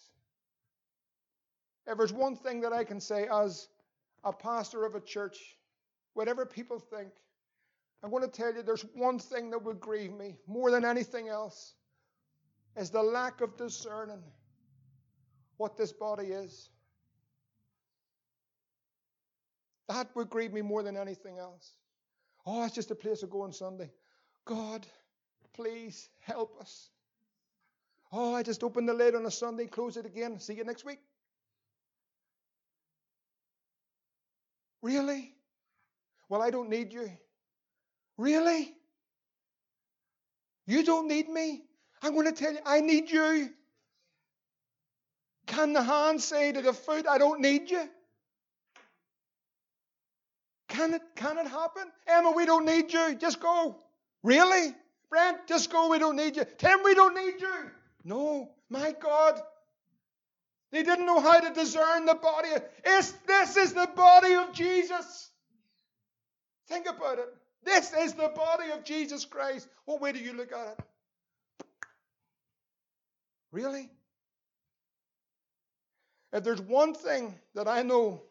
If there's one thing that I can say as a pastor of a church, whatever people think, I'm going to tell you there's one thing that would grieve me more than anything else is the lack of discerning what this body is. That would grieve me more than anything else. Oh, it's just a place to go on Sunday. God, please help us. Oh, I just open the lid on a Sunday, close it again. See you next week. Really? Well, I don't need you. Really? You don't need me? I'm going to tell you, I need you. Can the hand say to the foot, I don't need you? Can it, can it happen? Emma, we don't need you. Just go. Really? Brent, just go. We don't need you. Tim, we don't need you. No, my God. They didn't know how to discern the body. It's, this is the body of Jesus. Think about it. This is the body of Jesus Christ. What way do you look at it? Really? If there's one thing that I know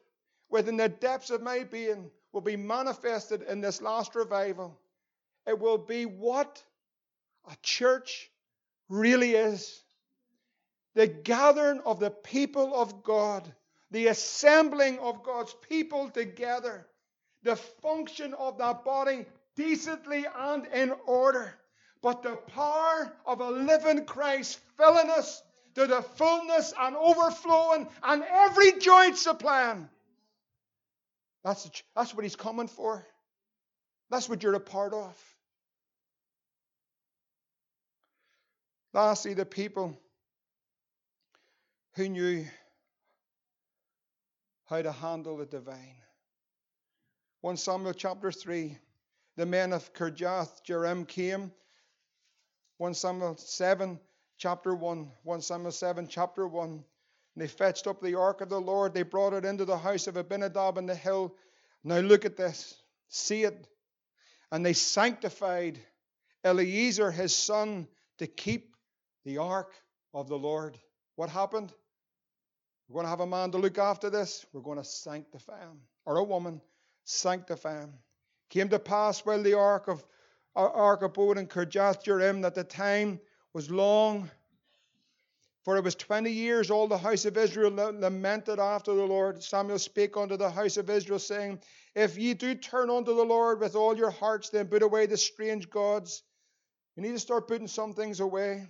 within the depths of my being will be manifested in this last revival, it will be what a church really is. The gathering of the people of God, the assembling of God's people together the function of that body decently and in order. But the power of a living Christ filling us to the fullness and overflowing and every joint supplying. That's, that's what he's coming for. That's what you're a part of. Lastly, the people who knew how to handle the divine. 1 Samuel chapter 3. The men of Kirjath Jearim came. 1 Samuel 7, chapter 1. 1 Samuel 7, chapter 1. And they fetched up the ark of the Lord. They brought it into the house of Abinadab in the hill. Now look at this. See it. And they sanctified Eleazar, his son, to keep the ark of the Lord. What happened? We're going to have a man to look after this. We're going to sanctify him or a woman, sanctify him. Came to pass while the ark of uh, ark abode in Kirjath Jearim that the time was long. For it was twenty years all the house of Israel lamented after the Lord. Samuel spake unto the house of Israel, saying, If ye do turn unto the Lord with all your hearts, then put away the strange gods. You need to start putting some things away.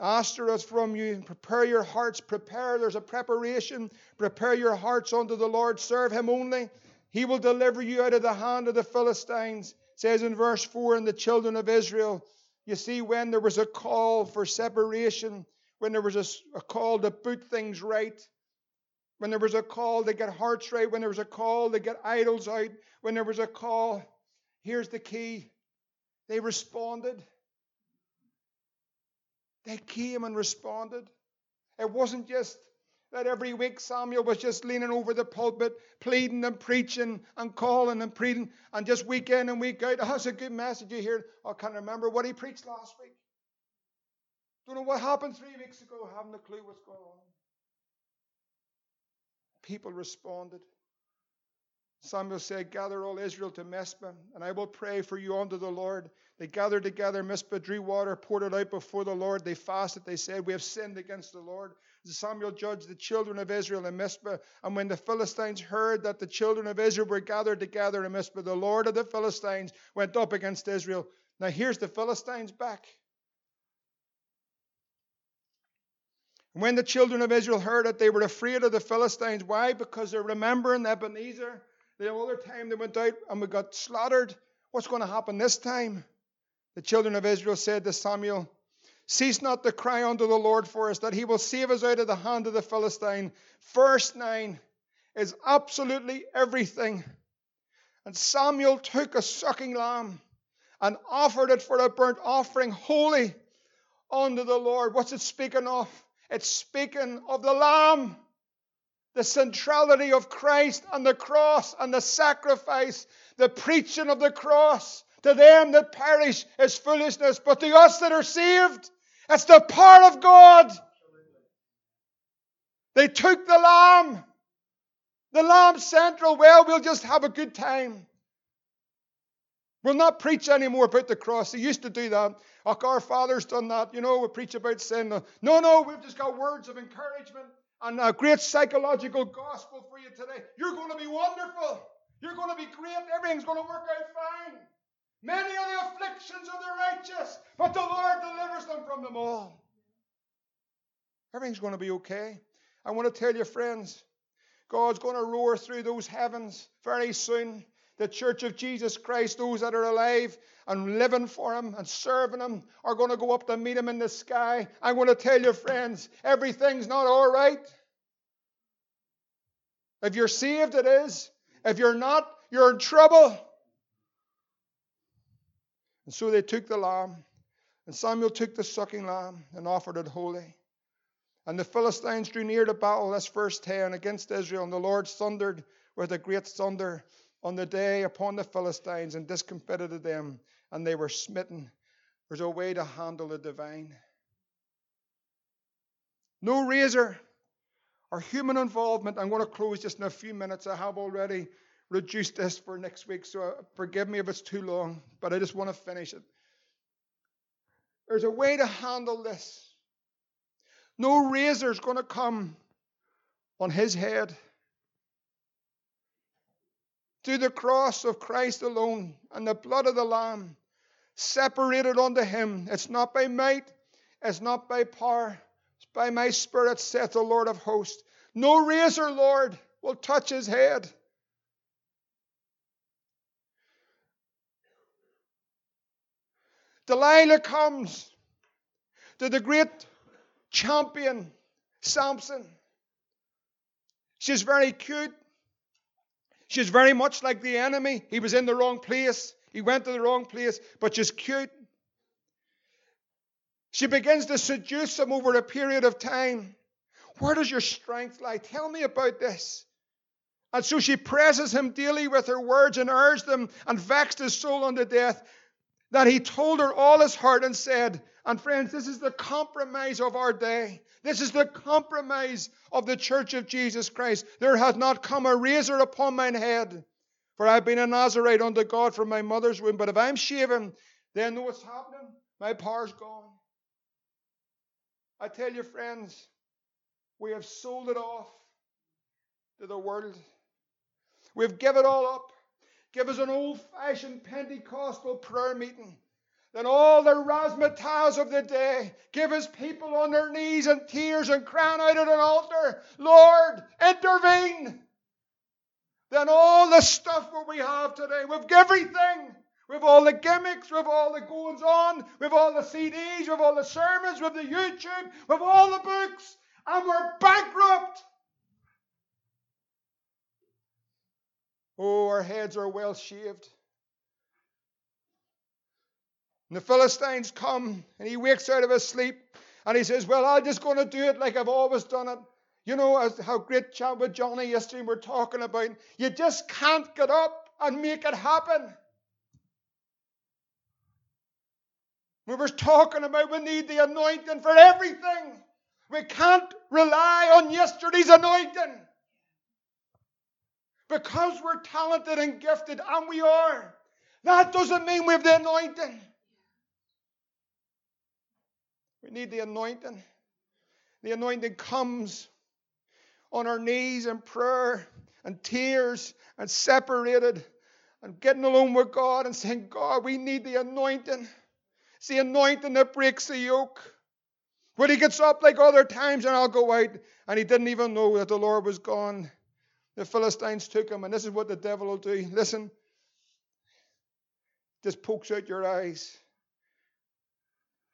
Ashtaroth from you. Prepare your hearts. Prepare. There's a preparation. Prepare your hearts unto the Lord. Serve him only. He will deliver you out of the hand of the Philistines. It says in verse 4 And the children of Israel, you see, when there was a call for separation, when there was a, a call to put things right, when there was a call to get hearts right, when there was a call to get idols out, when there was a call, here's the key they responded. They came and responded. It wasn't just that every week Samuel was just leaning over the pulpit, pleading and preaching and calling and pleading, and just week in and week out. Oh, that's a good message you hear. I can't remember what he preached last week. Don't know what happened three weeks ago. Haven't a clue what's going on. People responded. Samuel said, Gather all Israel to Mizpah, and I will pray for you unto the Lord. They gathered together, Mizpah drew water, poured it out before the Lord. They fasted. They said, We have sinned against the Lord. Samuel judged the children of Israel in Mizpah. And when the Philistines heard that the children of Israel were gathered together in Mizpah, the Lord of the Philistines went up against Israel. Now here's the Philistines back. And When the children of Israel heard it, they were afraid of the Philistines. Why? Because they're remembering Ebenezer the other time they went out and we got slaughtered. What's going to happen this time? The children of Israel said to Samuel, Cease not to cry unto the Lord for us, that he will save us out of the hand of the Philistine. Verse 9 is absolutely everything. And Samuel took a sucking lamb and offered it for a burnt offering, holy unto the Lord. What's it speaking of? It's speaking of the lamb the centrality of Christ and the cross and the sacrifice, the preaching of the cross. To them that perish is foolishness, but to us that are saved, it's the power of God. They took the lamb. The lamb central, well, we'll just have a good time. We'll not preach anymore about the cross. They used to do that. Oh, our father's done that. You know, we preach about sin. No, no, we've just got words of encouragement and a great psychological gospel for you today. You're going to be wonderful. You're going to be great. Everything's going to work out fine. Many are the afflictions of the righteous, but the Lord delivers them from them all. Everything's going to be okay. I want to tell you, friends, God's going to roar through those heavens very soon. The church of Jesus Christ, those that are alive and living for Him and serving Him, are going to go up to meet Him in the sky. I'm going to tell you, friends, everything's not all right. If you're saved, it is. If you're not, you're in trouble. And so they took the lamb, and Samuel took the sucking lamb and offered it holy. And the Philistines drew near to battle, that's verse 10, against Israel, and the Lord thundered with a great thunder on the day upon the Philistines and discomfited them, and they were smitten. There's a way to handle the divine. No razor or human involvement. I'm going to close just in a few minutes. I have already reduced this for next week, so uh, forgive me if it's too long, but I just want to finish it. There's a way to handle this. No razor is going to come on his head through the cross of Christ alone and the blood of the Lamb, separated unto him. It's not by might, it's not by power, it's by my spirit, saith the Lord of hosts. No razor, Lord, will touch his head. Delilah comes to the great champion, Samson. She's very cute. She's very much like the enemy. He was in the wrong place. He went to the wrong place, but she's cute. She begins to seduce him over a period of time. Where does your strength lie? Tell me about this. And so she presses him daily with her words and urged him and vexed his soul unto death. That he told her all his heart and said, and friends, this is the compromise of our day. This is the compromise of the church of Jesus Christ. There hath not come a razor upon mine head, for I've been a Nazarite unto God from my mother's womb. But if I'm shaven, then know what's happening? My power's gone. I tell you, friends, we have sold it off to the world. We've given it all up. Give us an old fashioned Pentecostal prayer meeting. Then all the razzmatazz of the day. Give us people on their knees and tears and crying out at an altar, Lord, intervene. Then all the stuff that we have today, we've everything. We've all the gimmicks, we've all the goings on, we've all the CDs, we've all the sermons, we've the YouTube, we've all the books, and we're bankrupt. Oh, our heads are well shaved. And the Philistines come, and he wakes out of his sleep, and he says, Well, I'm just going to do it like I've always done it. You know how great chat with Johnny yesterday we're talking about. You just can't get up and make it happen. We were talking about we need the anointing for everything. We can't rely on yesterday's anointing. Because we're talented and gifted, and we are, that doesn't mean we have the anointing. We need the anointing. The anointing comes on our knees in prayer and tears and separated and getting alone with God and saying, God, we need the anointing. It's the anointing that breaks the yoke. When he gets up like other times, and I'll go out, and he didn't even know that the Lord was gone. The Philistines took him, and this is what the devil will do. Listen, just pokes out your eyes,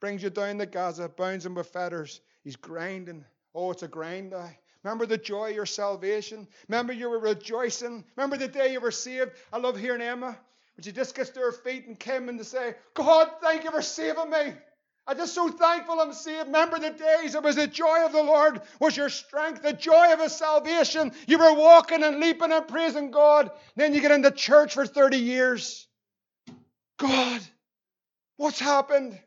brings you down to Gaza, bounds him with fetters. He's grinding. Oh, it's a grind now. Remember the joy of your salvation? Remember you were rejoicing? Remember the day you were saved? I love hearing Emma But she just gets to her feet and came in to say, God, thank you for saving me. I'm just so thankful I'm saved. Remember the days it was the joy of the Lord was your strength, the joy of His salvation. You were walking and leaping and praising God. Then you get into church for 30 years. God, what's happened?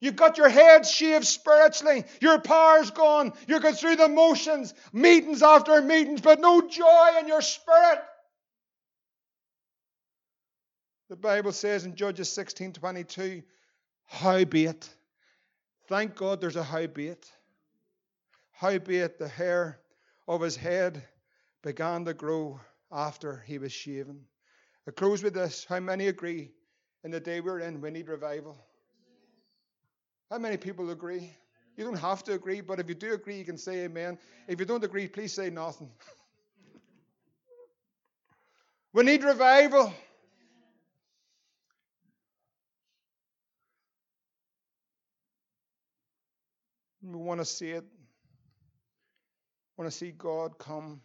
You've got your head shaved spiritually. Your power's gone. You're going through the motions, meetings after meetings, but no joy in your spirit. The Bible says in Judges 16 22, Howbeit, thank God there's a howbeit. Howbeit, the hair of his head began to grow after he was shaven. I close with this. How many agree in the day we're in, we need revival? How many people agree? You don't have to agree, but if you do agree, you can say amen. If you don't agree, please say nothing. we need revival. We want to see it. We want to see God come.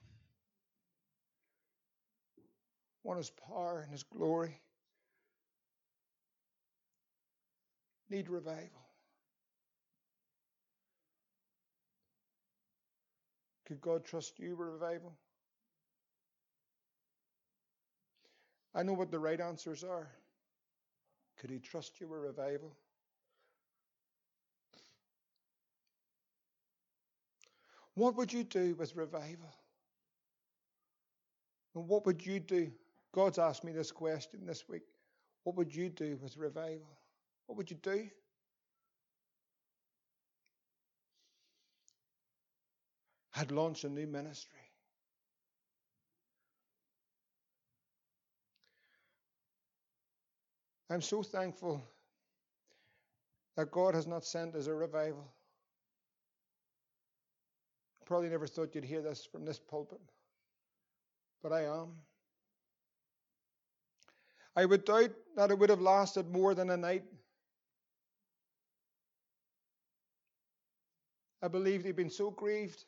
We want His power and His glory. Need revival. Could God trust you with revival? I know what the right answers are. Could He trust you with revival? What would you do with revival? And what would you do? God's asked me this question this week. What would you do with revival? What would you do? I'd launch a new ministry. I'm so thankful that God has not sent us a revival probably never thought you'd hear this from this pulpit, but I am. I would doubt that it would have lasted more than a night. I believe he'd been so grieved.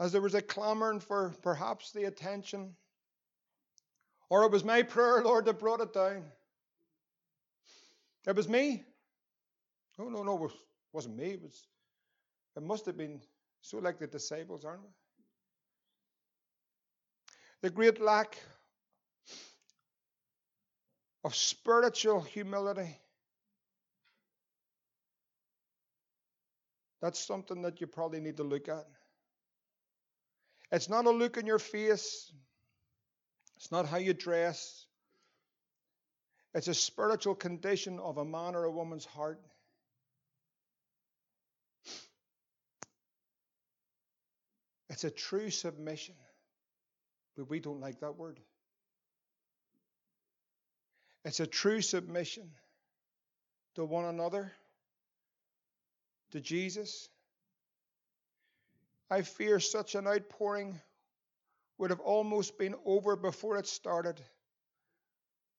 As there was a clamoring for perhaps the attention, or it was my prayer, Lord, that brought it down. It was me. No, no, no, it wasn't me. It was. It must have been so like the disciples, aren't we? The great lack of spiritual humility. That's something that you probably need to look at. It's not a look in your face, it's not how you dress. It's a spiritual condition of a man or a woman's heart. It's a true submission. But we don't like that word. It's a true submission to one another, to Jesus. I fear such an outpouring would have almost been over before it started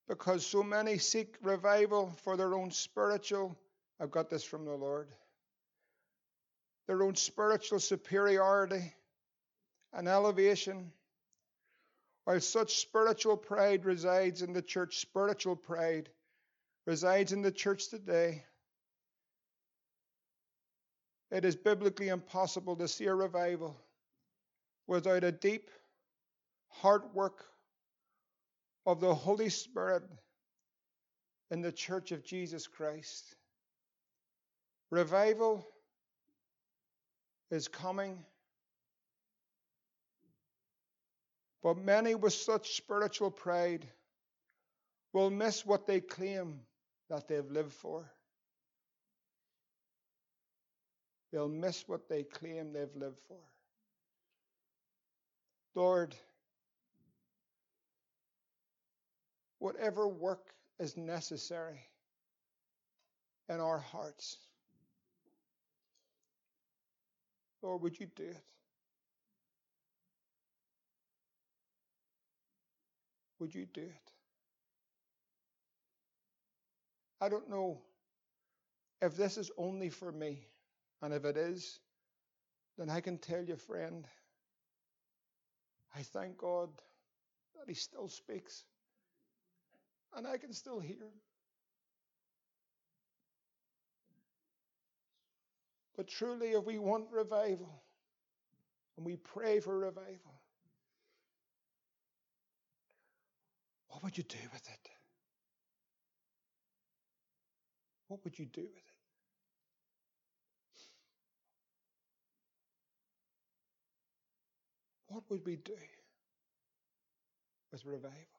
because so many seek revival for their own spiritual, I've got this from the Lord, their own spiritual superiority and elevation. While such spiritual pride resides in the church, spiritual pride resides in the church today. It is biblically impossible to see a revival without a deep heart work of the Holy Spirit in the church of Jesus Christ. Revival is coming. But many with such spiritual pride will miss what they claim that they've lived for. They'll miss what they claim they've lived for. Lord, whatever work is necessary in our hearts. Lord, would you do it? Would you do it? I don't know if this is only for me, and if it is, then I can tell you, friend, I thank God that He still speaks and I can still hear him. But truly, if we want revival, and we pray for revival, what would you do with it? What would you do with it? What would we do with revival?